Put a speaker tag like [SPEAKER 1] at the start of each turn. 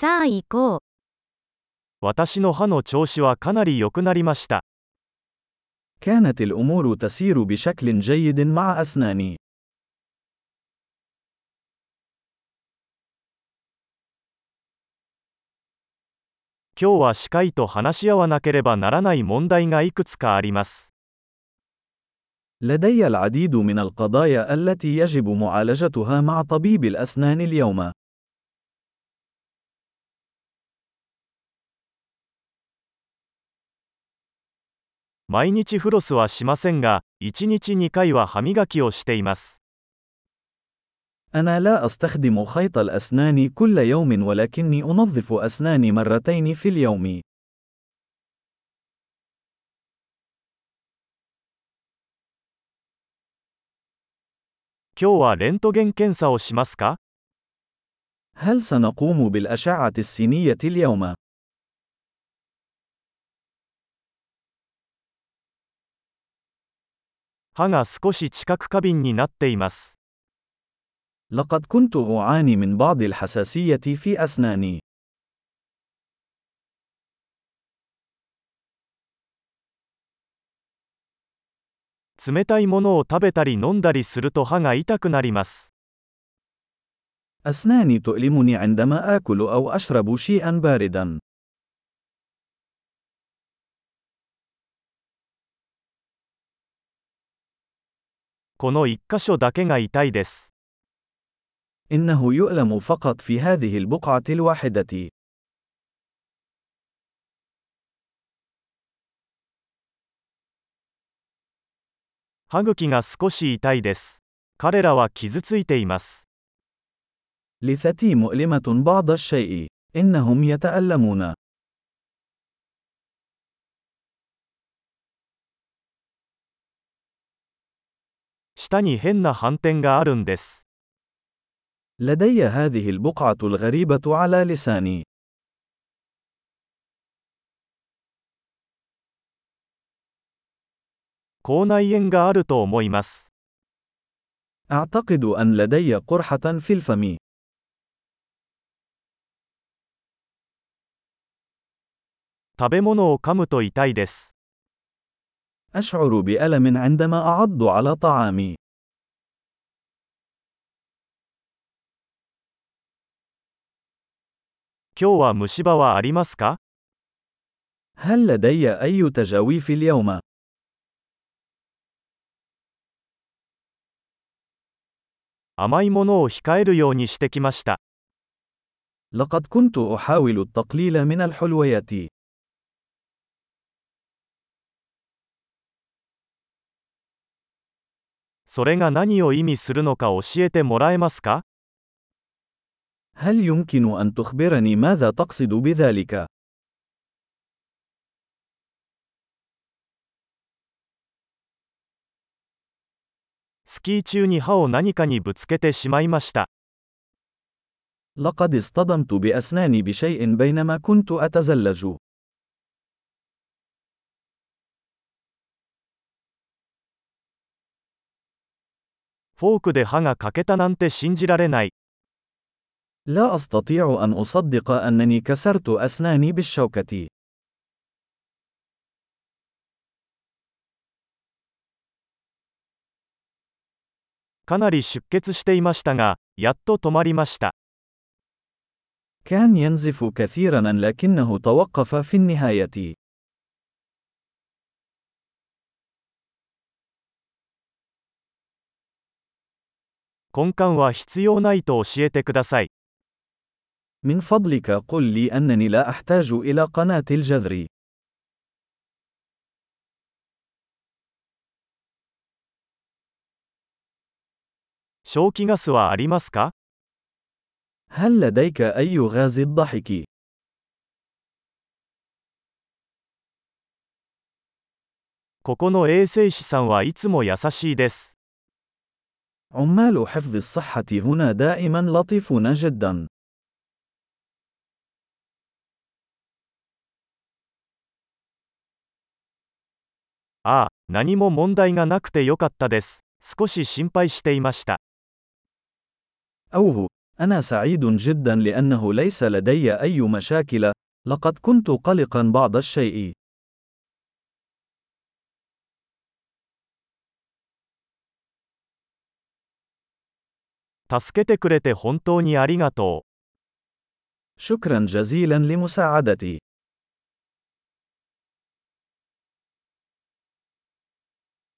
[SPEAKER 1] さあ行こう。
[SPEAKER 2] 私の歯の調子はかなり良くなりました。
[SPEAKER 3] كانت الأمور تسير بشكل جيد مع أسناني.
[SPEAKER 2] 今日は歯科医と話し合わなければならない問題がいくつかあります。
[SPEAKER 3] لدي العديد من القضايا التي يجب معالجتها مع طبيب الأسنان اليوم.
[SPEAKER 2] 毎日フロスはしませんが、1日2回は歯磨きをしています。
[SPEAKER 3] أنا لا أستخدم خيط الأسنان كل يوم ولكني أنظف أسناني مرتين في اليوم.
[SPEAKER 2] 今日はレントゲン検査をしますか
[SPEAKER 3] هل سنقوم بالأشعة السينية اليوم؟
[SPEAKER 2] 歯が少し知覚過敏になっています。
[SPEAKER 3] لقد كنت أعاني من بعض الحساسية في أسناني.
[SPEAKER 2] 冷たいものを食べたり飲んだりすると歯が痛くなります。
[SPEAKER 3] أسناني تؤلمني عندما آكل أو أشرب شيئا باردا.
[SPEAKER 2] この一箇所だけが痛いです。
[SPEAKER 3] إنه يؤلم فقط في هذه البقعة الواحدة.
[SPEAKER 2] 歯茎が少し痛いです。彼らは傷ついています。
[SPEAKER 3] لثتي مؤلمة بعض الشيء. إنهم يتألمون.
[SPEAKER 2] 舌に変な斑点があるんです。
[SPEAKER 3] لدي هذه البقعة الغريبة على لساني.
[SPEAKER 2] 口内炎があると思います。
[SPEAKER 3] أعتقد أن لدي قرحة في الفم.
[SPEAKER 2] 食べ物を噛むと痛いです。
[SPEAKER 3] أشعر بألم عندما أعض على طعامي.
[SPEAKER 2] 今日は虫歯はありますか
[SPEAKER 3] هل لدي أي تجاويف اليوم؟
[SPEAKER 2] 甘いものを控えるようにしてきました。
[SPEAKER 3] لقد كنت أحاول التقليل من الحلويات.
[SPEAKER 2] それが何を意味するのか教えてもらえますか
[SPEAKER 3] هل يمكن أن تخبرني ماذا تقصد بذلك؟
[SPEAKER 2] スキー中に歯を何かにぶつけてしまいました。
[SPEAKER 3] لقد اصطدمت بأسناني بشيء بينما كنت أتزلج.
[SPEAKER 2] フォークで歯が欠けたなんて信じられない。
[SPEAKER 3] لا أستطيع أن أصدق أنني كسرت أسناني بالشوكة.
[SPEAKER 2] かなり出血していましたが、やっと止まりました。
[SPEAKER 3] كان ينزف كثيرا لكنه توقف في النهاية.
[SPEAKER 2] 根幹は必要ないと教えてください。
[SPEAKER 3] من فضلك قل لي أنني لا أحتاج إلى قناة الجذر.
[SPEAKER 2] 消気ガスはありますか
[SPEAKER 3] هل لديك أي غاز الضحك؟
[SPEAKER 2] ここの衛生士さんはいつも優しいです。
[SPEAKER 3] عمال حفظ الصحة هنا دائما لطيفون جدا.
[SPEAKER 2] ああ、何も問題がなくてよかったです。少し心配していました。
[SPEAKER 3] أوه، أنا سعيد جدا لأنه ليس لدي أي مشاكل، لقد كنت قلقا بعض الشيء.
[SPEAKER 2] 助けてくれて本当にありがとう。
[SPEAKER 3] شكرا جزيلا لمساعدتي.